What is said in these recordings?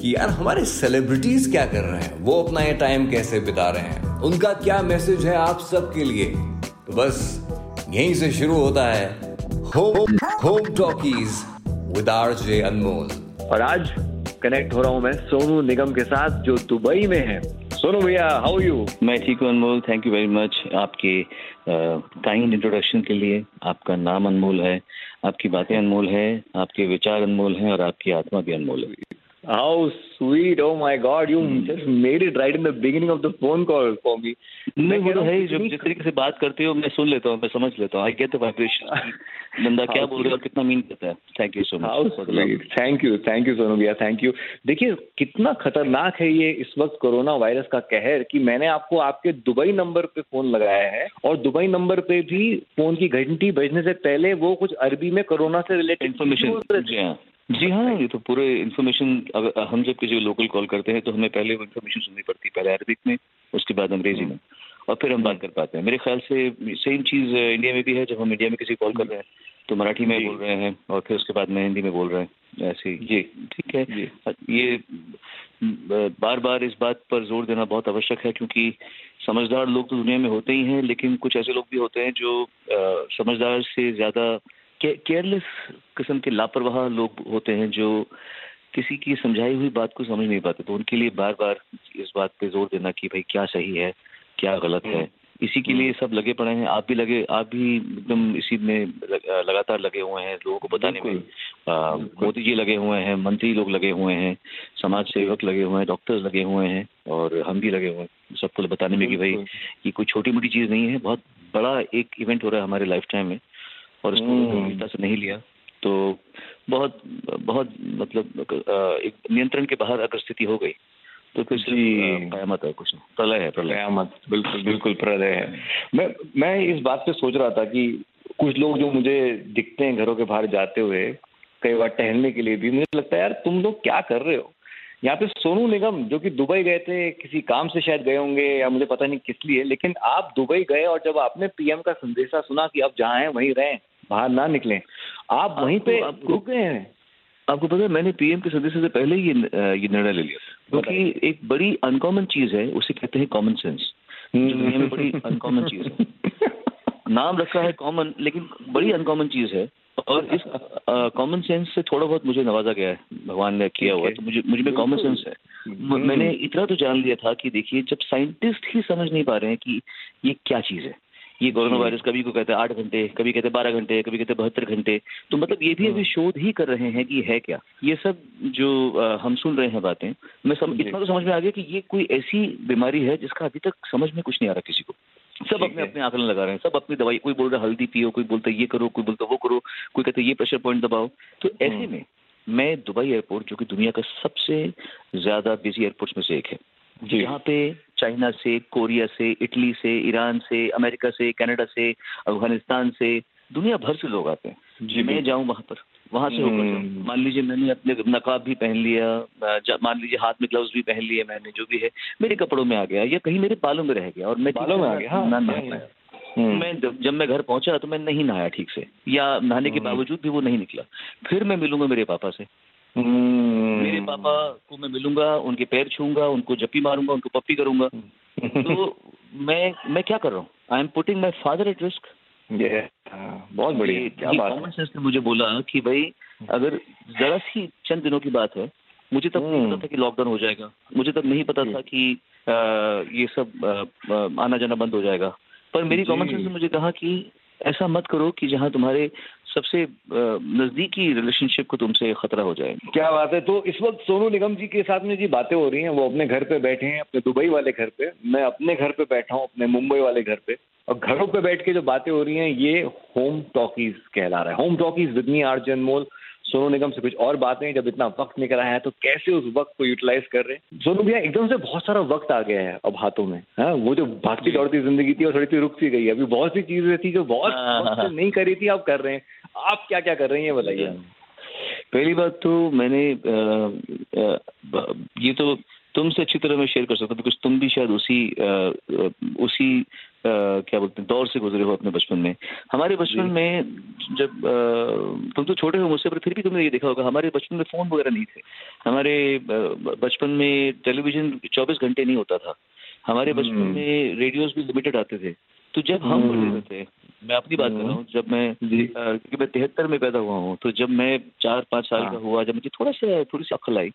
कि यार हमारे सेलिब्रिटीज क्या कर रहे हैं? वो अपना ये टाइम कैसे बिता रहे हैं? उनका क्या मैसेज है आप सबके लिए? तो बस यहीं से शुरू होता है home home talkies with RJ Anmol और आज कनेक्ट हो रहा हूँ मैं सोनू निगम के साथ जो दुबई में है। सोनू भैया हाउ यू मैं ठीक हूँ Anmol thank you very much आपके काइंड इंट्रोडक्शन के लिए। आपका नाम अनमोल है आपकी बातें अनमोल है आपके विचार अनमोल हैं और आपकी आत्मा भी अनमोल है। How sweet oh my god you just made it right in the beginning of the phone call for me नहीं वो तो है ही, जब जिस तरीके से बात करते हो मैं सुन लेता हूँ मैं समझ लेता हूँ। आई गेट द वाइब्रेशन बंदा क्या बोल रहा है और कितना मीन करता है। Thank you so much thank you thank you Sonu भैया थैंक यू देखिए कितना खतरनाक है ये इस वक्त कोरोना वायरस का कहर कि मैंने आपको आपके दुबई नंबर पे फ़ोन लगाया है और दुबई नंबर पे भी फ़ोन की घंटी बजने से पहले वो कुछ अरबी में कोरोना से रिलेटेड इन्फॉर्मेशन जी हाँ। ये तो पूरे इन्फॉर्मेशन अगर हम जब किसी लोकल कॉल करते हैं तो हमें पहले वो इन्फॉर्मेशन सुननी पड़ती है पहले अरबिक में उसके बाद अंग्रेज़ी में। और फिर हम बात कर पाते हैं। मेरे ख्याल से सेम चीज़ इंडिया में भी है जब हम इंडिया में किसी कॉल कर रहे हैं तो मराठी में बोल रहे हैं और फिर उसके बाद में हिंदी में बोल रहे हैं ऐसे ही। जी। ठीक है? ये बार बार इस बात पर ज़ोर देना बहुत आवश्यक है क्योंकि समझदार लोग तो दुनिया में होते ही हैं लेकिन कुछ ऐसे लोग भी होते हैं जो समझदार से ज़्यादा केयरलेस किस्म के लापरवाह लोग होते हैं जो किसी की समझाई हुई बात को समझ नहीं पाते तो उनके लिए बार बार इस बात पे ज़ोर देना कि भाई क्या सही है क्या गलत है। इसी के लिए सब लगे पड़े हैं आप भी लगे आप भी एकदम इसी में लगातार लगे हुए हैं लोगों को बताने में मोदी जी लगे हुए हैं मंत्री लोग लगे हुए हैं समाज सेवक लगे हुए हैं डॉक्टर्स लगे हुए हैं और हम भी लगे हुए हैं सबको बताने में कि भाई ये कोई छोटी मोटी चीज़ नहीं है बहुत बड़ा एक इवेंट हो रहा है हमारे लाइफ टाइम में। और इसको गंभीरता से नहीं लिया तो बहुत बहुत मतलब एक नियंत्रण के बाहर अगर स्थिति हो गई तो। सिर्फ़ कयामत है कुछ प्रलय है प्रलय। कयामत बिल्कुल बिल्कुल प्रलय है। मैं मैं इस बात पे सोच रहा था कि कुछ लोग जो मुझे दिखते हैं घरों के बाहर जाते हुए कई बार टहलने के लिए भी मुझे लगता है यार तुम लोग क्या कर रहे हो? यहाँ पे सोनू निगम जो कि दुबई गए थे किसी काम से शायद गए होंगे या मुझे पता नहीं किस लिए लेकिन आप दुबई गए और जब आपने पीएम का संदेशा सुना कि अब जहाँ हैं वहीं रहें बाहर ना निकलें। आप वहीं पे रुक गए हैं। आपको पता है मैंने पीएम के सदस्य से पहले ही ये ये निर्णय ले लिया क्योंकि एक बड़ी अनकॉमन चीज़ है उसे कहते हैं कॉमन सेंस दुनिया में बड़ी अनकॉमन चीज़ है। नाम रखा है कॉमन लेकिन बड़ी अनकॉमन चीज़ है। और इस कॉमन सेंस से थोड़ा बहुत मुझे नवाजा गया है। भगवान ने किया हुआ है तो मुझे मुझे में कॉमन सेंस है। मैंने इतना तो जान लिया था कि देखिए जब साइंटिस्ट ही समझ नहीं पा रहे हैं कि ये क्या चीज़ है। ये कोरोना वायरस कभी को कहते हैं आठ घंटे कभी कहते हैं बारह घंटे कभी कहते हैं बहत्तर घंटे। तो मतलब ये भी अभी शोध ही कर रहे हैं कि है क्या। ये सब जो हम सुन रहे हैं बातें मैं सम, इतना तो समझ में आ गया कि ये कोई ऐसी बीमारी है जिसका अभी तक समझ में कुछ नहीं आ रहा किसी को। सब अपने अपने आकलन लगा रहे हैं। सब अपनी दवाई कोई बोल रहा है हल्दी पियो कोई बोलता है ये करो कोई बोलता है वो करो कोई कहता है ये प्रेशर पॉइंट दबाओ। तो ऐसे में मैं दुबई एयरपोर्ट जो कि दुनिया का सबसे ज़्यादा बिज़ी एयरपोर्ट में से एक है यहाँ पे चाइना से कोरिया से इटली से ईरान से अमेरिका से कनाडा से अफ़गानिस्तान से दुनिया भर से लोग आते हैं। जी मैं जाऊँ वहाँ पर वहाँ से होकर मान लीजिए मैंने अपने नकाब भी पहन लिया मान लीजिए हाथ में ग्लव्स भी पहन लिए मैंने जो भी है मेरे कपड़ों में आ गया या कहीं मेरे बालों में रह गया और मैं बालों में आ गया, हाँ, ना या। पाया। मैं जब मैं घर पहुँचा तो मैं नहीं नहाया ठीक से या नहाने के बावजूद भी वो नहीं निकला। फिर मैं मिलूँगा मेरे पापा से। हम्म। मेरे पापा को मैं मिलूँगा उनके पैर छूँगा उनको जप्पी मारूँगा उनको पप्पी करूँगा। तो मैं मैं क्या कर रहा हूँ? I am putting my father at risk बहुत बढ़िया क्या बात कॉमन सेंस ने मुझे बोला कि भाई अगर जरा सी चंद दिनों की बात है मुझे तब नहीं हम्म। पता था कि लॉकडाउन हो जाएगा। मुझे तब नहीं पता था कि आ, ये सब आ, आ, आना जाना बंद हो जाएगा। पर मेरी। कॉमन सेंस ने मुझे कहा कि ऐसा मत करो कि जहाँ तुम्हारे सबसे नजदीकी रिलेशनशिप को तुमसे खतरा हो जाए। क्या बात है? तो इस वक्त सोनू निगम जी के साथ में जी बातें हो रही हैं। वो अपने घर पे बैठे हैं, अपने दुबई वाले घर पे। मैं अपने घर पे बैठा हूँ, अपने मुंबई वाले घर पे। और घरों पे बैठ के जो बातें हो रही हैं, ये होम टॉकीज कहला रहा है। होम टॉकीज विद आर मोल सोनू निगम से कुछ और बातें हैं जब इतना वक्त निकल आया है तो कैसे उस वक्त को यूटिलाइज कर रहे हैं? सोनू भैया एकदम से बहुत सारा वक्त आ गया है अब हाथों में हाँ? वो जो भागती दौड़ती ज़िंदगी थी वो थोड़ी सी रुक सी गई अभी बहुत सी चीज़ें थी जो बहुत हाँ, वक्त हाँ। नहीं करी थी आप कर रहे हैं। आप क्या क्या कर रही हैं बताइए। पहली बात तो मैंने ये तो तुमसे अच्छी तरह मैं शेयर कर सकता हूँ बिकॉज़ तुम भी शायद उसी उसी क्या बोलते हैं दौर से गुजरे हो अपने बचपन में। हमारे बचपन में जब अ, तुम तो छोटे हो मुझसे पर फिर भी तुमने ये देखा होगा हमारे बचपन में फ़ोन वगैरह नहीं थे। हमारे बचपन में टेलीविज़न 24 घंटे नहीं होता था। हमारे बचपन हम्म। में रेडियोस भी लिमिटेड आते थे। तो जब हम हम्म। बड़े होते मैं अपनी बात कर रहा हूँ जब मैं क्योंकि मैं तिहत्तर में पैदा हुआ हूँ तो जब मैं चार पाँच साल हाँ। का हुआ जब मुझे थोड़ा सा थोड़ी सी अक्ल आई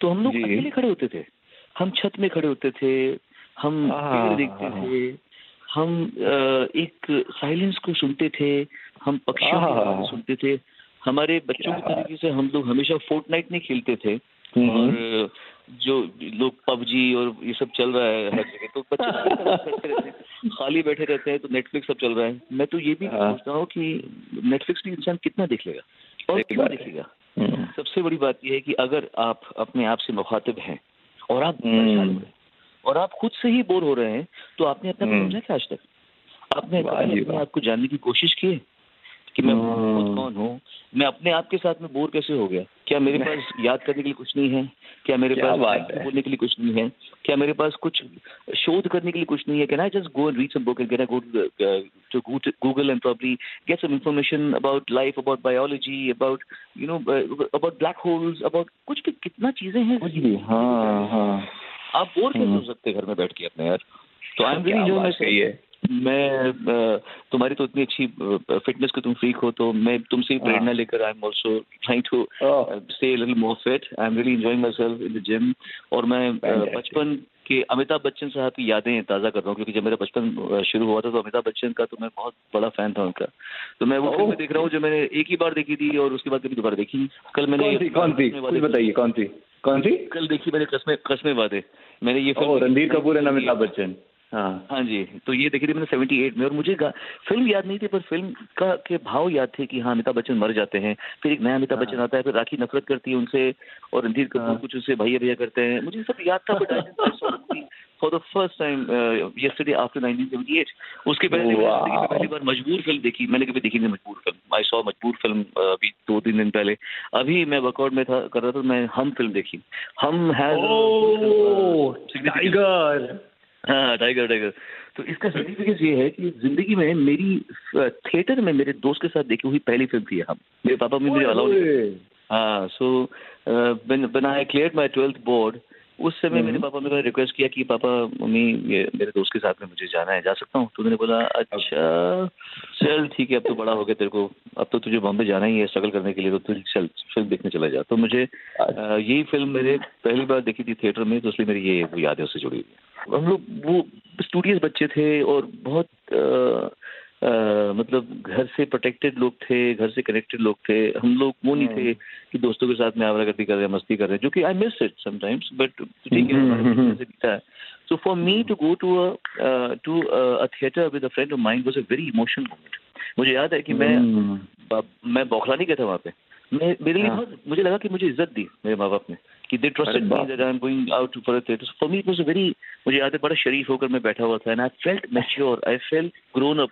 तो हम लोग अकेले खड़े होते थे। हम छत में खड़े होते थे हम हाँ, पेड़ देखते हाँ, थे। हम एक साइलेंस को सुनते थे हम पक्षियों की सुनते थे। हमारे बच्चों की तरीके से हम लोग हमेशा फोर्टनाइट नहीं खेलते थे। हम्म। और जो लोग पबजी और ये सब चल रहा है हर जगह तो बच्चे खाली बैठे रहते हैं तो नेटफ्लिक्स सब चल रहा है। मैं तो ये भी हाँ। सोचता हूँ कि नेटफ्लिक्स भी इंसान कितना देख लेगा और क्यों देखेगा? हम्म। सबसे बड़ी बात यह है कि अगर आप अपने आप से मुखातिब हैं और आप हम्म। और आप खुद से ही बोर हो रहे हैं तो आपने अपना हम्म। समझा क्या आज तक आपने वाह कभी जी अपने आप को जानने की कोशिश की है कि मैं हम्म। खुद कौन हूँ मैं अपने आप के साथ में बोर कैसे हो गया क्या मेरे पास याद करने के लिए कुछ नहीं है क्या मेरे क्या पास बात। बोलने के लिए कुछ नहीं है क्या मेरे पास कुछ शोध करने के लिए कुछ नहीं है can I just go and read some book and can I go to Google and probably get some information about life about biology about you know about black holes about कुछ भी कितना चीज़ें हैं कुछ भी हाँ हाँ आप बोर कैसे हम्म। हो सकते घर में बैठ के अपने यार तो आई एम रियली जो मैं सही है मैं तुम्हारी तो इतनी अच्छी फिटनेस के तुम फ्रीक हो तो मैं तुमसे ही प्रेरणा हाँ। लेकर I am also trying to. Stay little more fit I am really enjoying my self in the gym और मैं. बचपन के अमिताभ बच्चन साहब की यादें ताज़ा कर रहा हूँ क्योंकि जब मेरा बचपन शुरू हुआ था तो अमिताभ बच्चन का तो मैं बहुत बड़ा फ़ैन था उनका। तो मैं वो. फ़िल्म देख रहा हूँ जो मैंने एक ही बार देखी थी और उसके बाद कभी दोबारा देखी कल मैंने कौन सी बताइए कौन सी? कौन सी? कल देखी मैंने कस्मे कस्में वादे। मैंने ये फ़िल्म रणधीर कपूर एंड अमिताभ बच्चन। हाँ। हाँ जी तो ये देखी थी मैंने 78 में और मुझे फ़िल्म याद नहीं थी पर फ़िल्म का के भाव याद थे कि हाँ अमिताभ बच्चन मर जाते हैं। फिर एक नया अमिताभ बच्चन आता है फिर राखी नफरत करती है उनसे और रणधीर कपूर हाँ। कुछ उनसे भैया भैया करते हैं। मुझे सब याद था but for the first time yesterday after 1978 उसके पहले. ज़िंदगी में पहली बार मजबूर फ़िल्म देखी। मैंने कभी देखी नहीं Majboor film. I saw Majboor film अभी दो तीन दिन पहले। अभी मैं वर्कआउट में था कर रहा था मैं हम फ़िल्म देखी। हम हैज़ टाइगर हाँ टाइगर टाइगर तो इसका सर्टिफिकेट ये है कि ज़िंदगी में मेरी थिएटर में मेरे दोस्त के साथ देखी हुई पहली फ़िल्म थी हम। मेरे पापा मम्मी मेरे अलाउ हाँ so when I clear my twelfth board उस समय मेरे पापा ने रिक्वेस्ट किया कि पापा मम्मी ये मेरे दोस्त के साथ में मुझे जाना है जा सकता हूँ? तो उन्होंने बोला अच्छा चल ठीक है अब तो बड़ा हो गया तेरे को। अब तो तुझे बॉम्बे जाना ही है स्ट्रगल करने के लिए तो तुझे चल फ़िल्म देखने चला जा। तो मुझे यही फ़िल्म मैंने पहली बार देखी थी थिएटर में तो इसलिए मेरी ये यादें उससे जुड़ी हुई हम लोग वो स्टूडियस बच्चे थे और बहुत Uh, मतलब घर से प्रोटेक्टेड लोग थे घर से कनेक्टेड लोग थे। हम लोग वो नहीं थे कि दोस्तों के साथ में आवारागर्दी कर रहे हैं मस्ती कर रहे हैं जो कि I miss it sometimes but ठीक है so for me to go to to a theatre with a friend of mind was a very emotional moment मुझे याद है कि मैं मैं बौखला नहीं गया था वहाँ पे। मैं मेरे लिए बहुत मुझे लगा कि मुझे इज़्ज़त दी मेरे माँ बाप ने कि they trusted me that I am going out for a theatre for me it was a very मुझे याद है बड़ा शरीफ होकर मैं बैठा हुआ था and I felt mature I felt grown up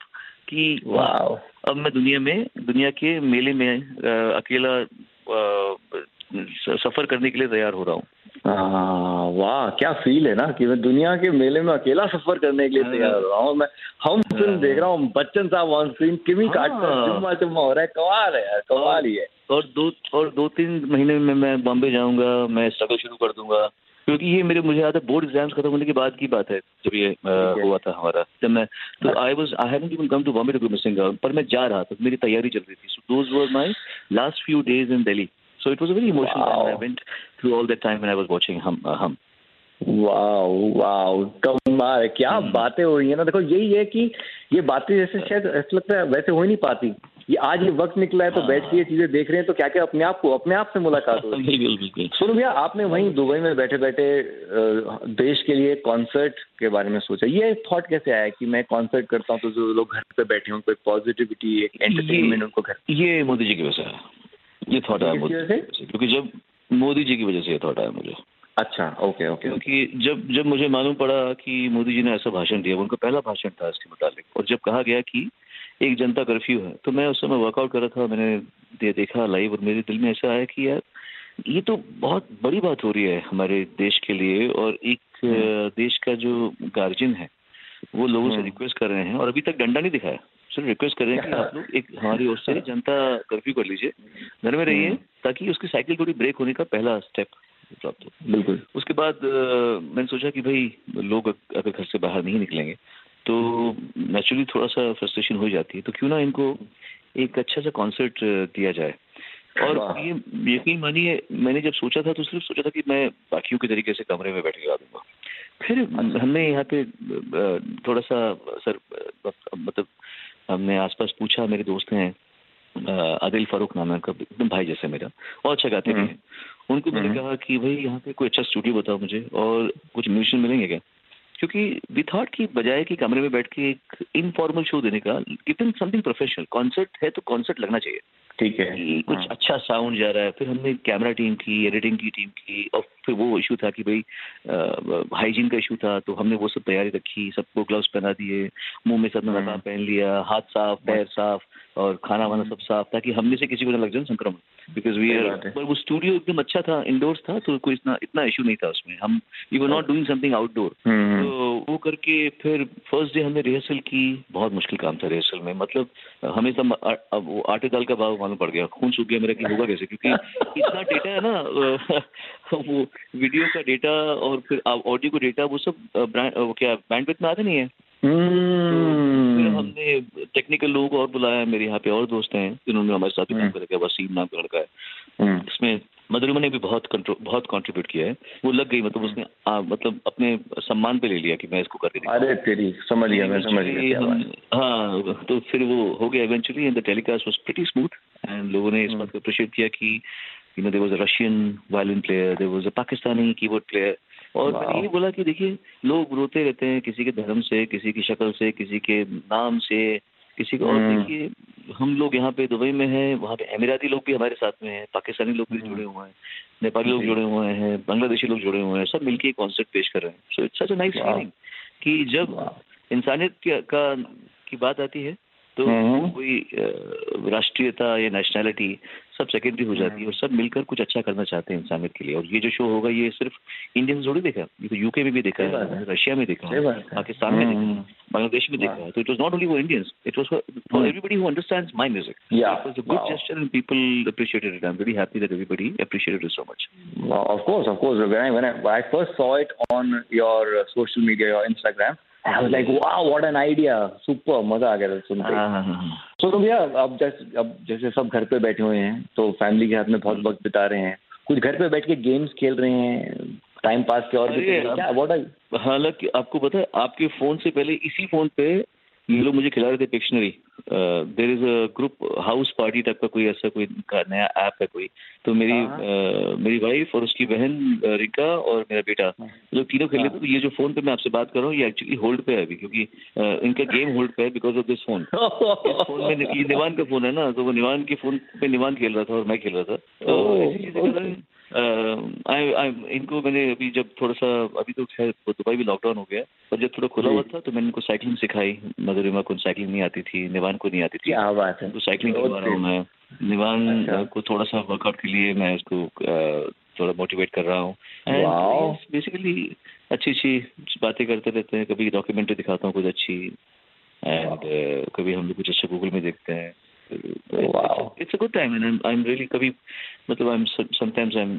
कि अब मैं दुनिया में दुनिया के मेले में आ, अकेला आ, सफ़र करने के लिए तैयार हो रहा हूँ। वाह क्या फील है ना कि मैं दुनिया के मेले में अकेला सफ़र करने के लिए तैयार हो रहा हूँ। मैं हम फ़िल्म देख रहा हूँ बच्चन साहब ऑन स्क्रीन किमी काट कर हो रहा है कमाल है यार कमाल ही है। और दो और दो तीन महीने में मैं बॉम्बे जाऊँगा मैं स्ट्रगल शुरू कर दूँगा। क्योंकि ये मेरे मुझे याद है बोर्ड एग्ज़ाम्स खत्म होने के बाद की बात है जब ये हुआ था हमारा जब मैं तो I was I haven't even come to Bombay to missing पर मैं जा रहा था मेरी तैयारी चल रही थी so those were my last few days in Delhi So it was a very emotional wow. time. I went through all that time when I was watching Hum. Uh, wow wow कमाल क्या hmm. बातें हो रही है ना देखो यही है कि ये बातें जैसे शायद ऐसा लगता है वैसे हो ही नहीं पाती ये आज ये वक्त निकला है तो हाँ। बैठ के ये चीज़ें देख रहे हैं तो क्या क्या अपने आप को अपने आप से मुलाकात हो रही है? सुनो भैया आपने वहीं दुबई में बैठे बैठे देश के लिए कॉन्सर्ट के बारे में सोचा। ये थॉट कैसे आया कि मैं कॉन्सर्ट करता हूँ तो जो लोग घर पे बैठे हों कोई पॉजिटिविटी एक एंटरटेनमेंट उनको घर ये मोदी जी की वजह से ये थॉट आया मुझे क्योंकि जब मोदी जी की वजह से ये थॉट आया मुझे। अच्छा ओके ओके क्योंकि जब जब मुझे मालूम पड़ा कि मोदी जी ने ऐसा भाषण दिया उनका पहला भाषण था इसके मुताबिक और जब कहा गया कि एक जनता कर्फ्यू है तो मैं उस समय वर्कआउट कर रहा था मैंने दे, देखा लाइव और मेरे दिल में ऐसा आया कि यार ये तो बहुत बड़ी बात हो रही है हमारे देश के लिए और एक हम्म। देश का जो गार्जियन है वो लोगों से रिक्वेस्ट हम्म। कर रहे हैं और अभी तक डंडा नहीं दिखाया सर रिक्वेस्ट कर रहे हैं कि आप लोग एक हमारी ओर से जनता कर्फ्यू कर लीजिए घर में रहिए हम्म। ताकि उसकी साइकिल थोड़ी ब्रेक होने का पहला स्टेप प्राप्त हो बिल्कुल उसके बाद मैंने सोचा कि भाई लोग अगर घर से बाहर नहीं निकलेंगे तो नेचुरली थोड़ा सा फ्रस्ट्रेशन हो जाती है तो क्यों ना इनको एक अच्छा सा कॉन्सर्ट दिया जाए और ये यकीन मानिए मैंने जब सोचा था तो सिर्फ़ सोचा था कि मैं बाकियों के तरीके से कमरे में बैठ के गा दूँगा फिर अच्छा। हमने यहाँ पे थोड़ा सा सर मतलब हमने आसपास पूछा मेरे दोस्त हैं आदिल फारूक नाम है उनका एकदम भाई जैसे मेरा और अच्छा गाते भी हम्म। हैं उनको मैंने हम्म। कहा कि भाई यहाँ पे कोई अच्छा स्टूडियो बताओ मुझे और कुछ म्यूजिशियन मिलेंगे क्या क्योंकि वी थॉट की बजाय कि कमरे में बैठ के एक इनफॉर्मल शो देने का गिवन समथिंग प्रोफेशनल कॉन्सर्ट है तो कॉन्सर्ट लगना चाहिए। ठीक है। कुछ हाँ. अच्छा साउंड जा रहा है। फिर हमने कैमरा टीम की एडिटिंग की टीम की और फिर वो इशू था कि भाई हाइजीन का इशू था तो हमने वो सब तैयारी रखी सबको ग्लव्स पहना दिए मुँह में सब नकाब पहन लिया हाथ साफ़ पैर साफ़ और खाना वाना सब साफ़ ताकि हमने से किसी को ना लग जाए संक्रमण। बिकॉज़ वी आर पर वो स्टूडियो एकदम अच्छा था इंडोर्स था तो कोई इतना इतना इशू नहीं था उसमें। हम you were not doing something outdoor तो वो करके फिर फ़र्स्ट डे हमने रिहर्सल की बहुत मुश्किल काम था रिहर्सल में। मतलब हमें सब वो आटे दाल का भाव मालूम पड़ गया। खून सूख गया मेरा कि होगा कैसे? क्योंकि इतना डेटा है ना वो वीडियो का डेटा और फिर ऑडियो का डेटा वो सब वो क्या बैंडविड्थ में आते नहीं है? तो फिर हमने टेक्निकल लोग और बुलाया मेरे यहाँ पे और दोस्त हैं जिन्होंने हमारे साथ काम हम्म। करा वसीम नाम का लड़का है। हम्म। इसमें मधुरमा ने भी बहुत बहुत कंट्रीब्यूट किया है। वो लग गई मतलब उसने आ, मतलब अपने सम्मान पे ले लिया कि मैं इसको करके अरे तेरी समझ लिया मैं समझ लिया हाँ। तो फिर वो हो गया eventually and the telecast was pretty smooth and लोगों ने इस हम्म। बात को अप्रिशिएट किया कि you know there was a Russian violin player there was a Pakistani keyboard player और मैंने ये बोला कि देखिए लोग रोते रहते हैं किसी के धर्म से किसी की शक्ल से किसी के नाम से किसी को और हम्म। देखिए हम लोग यहाँ पे दुबई में हैं वहाँ पे अमीराती लोग भी हमारे साथ में हैं पाकिस्तानी लोग भी हम्म। जुड़े हुए हैं नेपाली लोग जुड़े हुए हैं बांग्लादेशी लोग जुड़े हुए हैं सब मिलके कॉन्सर्ट पेश कर रहे हैं so it's such a nice feeling कि जब इंसानियत का की बात आती है तो हम्म। कोई राष्ट्रीयता या नेशनैलिटी सब सेकेंडरी हो जाती है और सब मिलकर कुछ अच्छा करना चाहते हैं इंसानियत के लिए। और ये जो शो होगा ये सिर्फ़ इंडियन थोड़ी देखा ये तो यूके में भी देखा है रशिया में देखा है पाकिस्तान में देखा हम्म। बांग्लादेश में देखा है। तो इट वॉज़ नॉट ओनली वो Indians it was for everybody who understands my music it was a good gesture and people appreciated it I am very happy that everybody appreciated it so much of course of course when I when I first saw it on your social media your Instagram I was like wow, what an idea super मज़ा आ गया सुन के. हाँ, हाँ, हाँ, तो भैया अब जैसे अब जैसे सब घर पे बैठे हुए हैं तो फैमिली के साथ में बहुत वक्त बिता रहे हैं। कुछ घर पे बैठ के गेम्स खेल रहे हैं टाइम पास के और क्या व्हाट हालाँकि आपको पता है आपके फ़ोन से पहले इसी फ़ोन पे ये लोग मुझे खिला रहे थे Pictionary there is a group house party type का कोई ऐसा कोई नया ऐप है कोई? तो मेरी हाँ। uh, मेरी वाइफ और उसकी बहन रिका और मेरा बेटा हाँ। लोग तीनों खेल रहे थे तो ये जो फ़ोन पे मैं आपसे बात कर रहा हूँ ये एक्चुअली होल्ड पे है अभी क्योंकि uh, इनका गेम होल्ड पे है because of this phone phone में ये निवान का फ़ोन है ना तो वो निवान के फ़ोन पे निवान खेल रहा था और मैं खेल रहा था। तो आई आई इनको मैंने अभी जब थोड़ा सा अभी तो खैर दुबई भी लॉकडाउन हो गया पर जब थोड़ा खुला हुआ था तो मैंने इनको साइकिलिंग सिखाई। मधुरिमा को साइकिलिंग नहीं आती थी निवान को नहीं आती थी। क्या बात है। तो साइकिलिंग करवा रहा हूँ मैं। निवान अच्छा। को थोड़ा सा वर्कआउट के लिए मैं उसको थोड़ा मोटिवेट कर रहा हूँ। बेसिकली अच्छी अच्छी बातें करते रहते हैं। कभी डॉक्यूमेंट्री दिखाता हूँ कुछ अच्छी। एंड कभी हम लोग कुछ अच्छा गूगल में देखते हैं. It's a good time and I am really कभी मतलब I am sometimes I am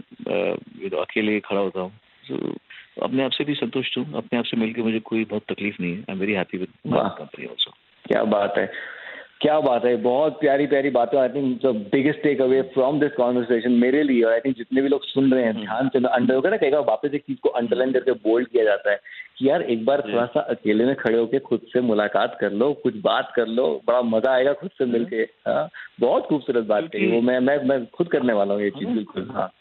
you know अकेले खड़ा होता हूँ। So, अपने आप से भी संतुष्ट हूँ। अपने आप से मिलकर मुझे कोई बहुत तकलीफ़ नहीं है। I am very happy with my company also क्या बात है। क्या बात है? बहुत प्यारी प्यारी बातें I think the biggest take away from this conversation मेरे लिए और आई थिंक जितने भी लोग सुन रहे हैं ध्यान से अंडर होगा ना कई बार वापस एक चीज़ को अंडरलाइन करके बोल्ड किया जाता है कि यार एक बार थोड़ा सा अकेले में खड़े होकर खुद से मुलाकात कर लो कुछ बात कर लो बड़ा मज़ा आएगा खुद से मिलके। हाँ, बहुत खूबसूरत बात कही वो मैं मैं मैं खुद करने वाला हूँ ये चीज़ बिल्कुल हाँ।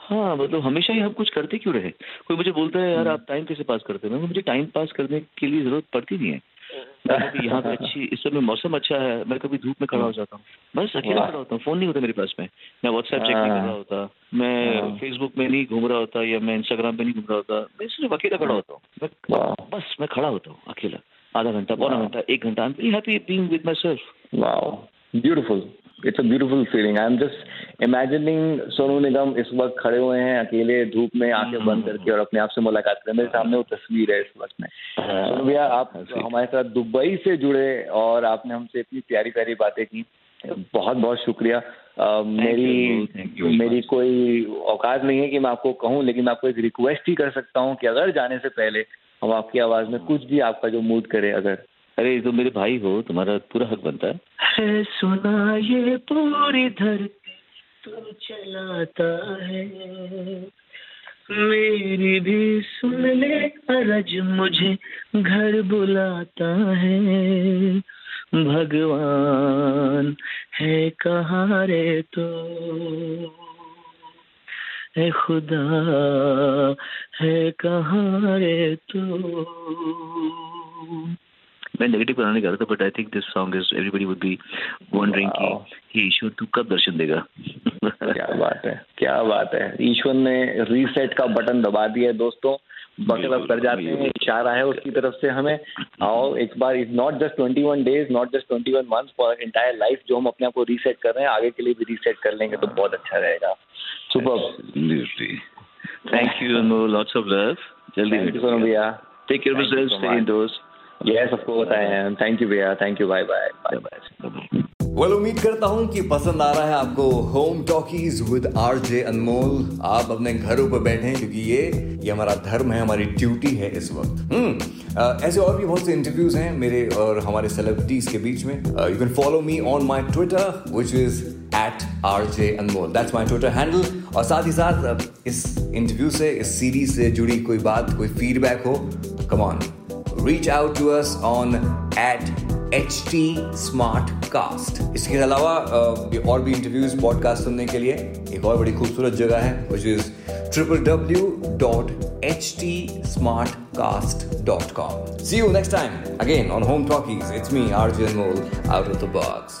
हाँ। मतलब हमेशा ही हम कुछ करते क्यों रहे? कोई मुझे बोलता है यार आप टाइम कैसे पास करते हैं? मुझे टाइम पास करने के लिए ज़रूरत पड़ती नहीं है। मैं कभी यहाँ पे अच्छी इस समय मौसम अच्छा है मैं कभी धूप में खड़ा हो जाता हूँ। बस अकेला खड़ा होता हूँ फ़ोन नहीं होता मेरे पास में। मैं व्हाट्सएप चेक नहीं कर रहा होता मैं हाँ। फेसबुक में नहीं घूम रहा होता या मैं इंस्टाग्राम पे नहीं घूम रहा होता मैं सिर्फ़ अकेला खड़ा होता हूँ। बस मैं खड़ा होता हूँ अकेला। आधा घंटा पौना घंटा एक घंटा I happy being with my self Wow, beautiful. It's a beautiful feeling. I'm just imagining Sonu Nigam इस वक्त खड़े हुए हैं अकेले धूप में आँखें बंद करके और अपने आप से मुलाकात करें। मेरे सामने वो तस्वीर है इस वक्त में। सोनू भैया आप हमारे साथ दुबई से जुड़े और आपने हमसे इतनी प्यारी प्यारी बातें की। बहुत बहुत शुक्रिया। अ, मेरी you मेरी कोई औकात नहीं है कि मैं आपको कहूँ लेकिन मैं आपको एक रिक्वेस्ट ही कर सकता हूँ कि अगर जाने से पहले हम आपकी आवाज़ में कुछ भी आपका जो मूड करे अगर अरे, तुम तो मेरे भाई हो, तुम्हारा पूरा हक बनता है। है, सुना ये पूरी धरती तू चलाता है। मेरी भी सुन ले अरज मुझे, घर बुलाता है। भगवान है, कहाँ रे तो? है, खुदा है, कहाँ रे तो? मैं नेगेटिव बनाने कर रहा था but I think this song is everybody would be wondering कि. ये ईश्वर तू कब दर्शन देगा? क्या बात है क्या बात है। ईश्वर ने रीसेट का बटन दबा दिया है दोस्तों। बकल अप कर जाते हैं इशारा है उसकी तरफ़ से हमें। आओ एक बार is not just twenty one days not just twenty one month for entire life जो हम अपने आप को रीसेट कर रहे हैं आगे के लिए भी रीसेट कर लेंगे तो बहुत अच्छा रहेगा। Super thank you no lots of love जल्दी थैंक यू सोनू भैया। Take care of Thank you yes of course I am thank you भैया thank you bye bye bye bye well उम्मीद करता हूँ कि पसंद आ रहा है आपको Home Talkies with RJ Anmol आप अपने घरों पर बैठे हैं क्योंकि ये ये हमारा धर्म है, हमारी ड्यूटी है इस वक्त। हम्म ऐसे और भी बहुत से इंटरव्यूज़ हैं मेरे और हमारे सेलिब्रिटीज के बीच में। You can follow me on my Twitter which is at R J Anmol that's my Twitter handle और साथ ही साथ इस इंटरव्यू से, इस सीरीज़ से जुड़ी कोई बात, कोई फीडबैक हो come on reach out to us on at Smart Cast इसके अलावा और भी इंटरव्यूज़ पॉडकास्ट सुनने के लिए एक और बड़ी खूबसूरत जगह है which is triple W dot H T Smart Cast dot com see you next time again on Home Talkies it's me R mole out of the box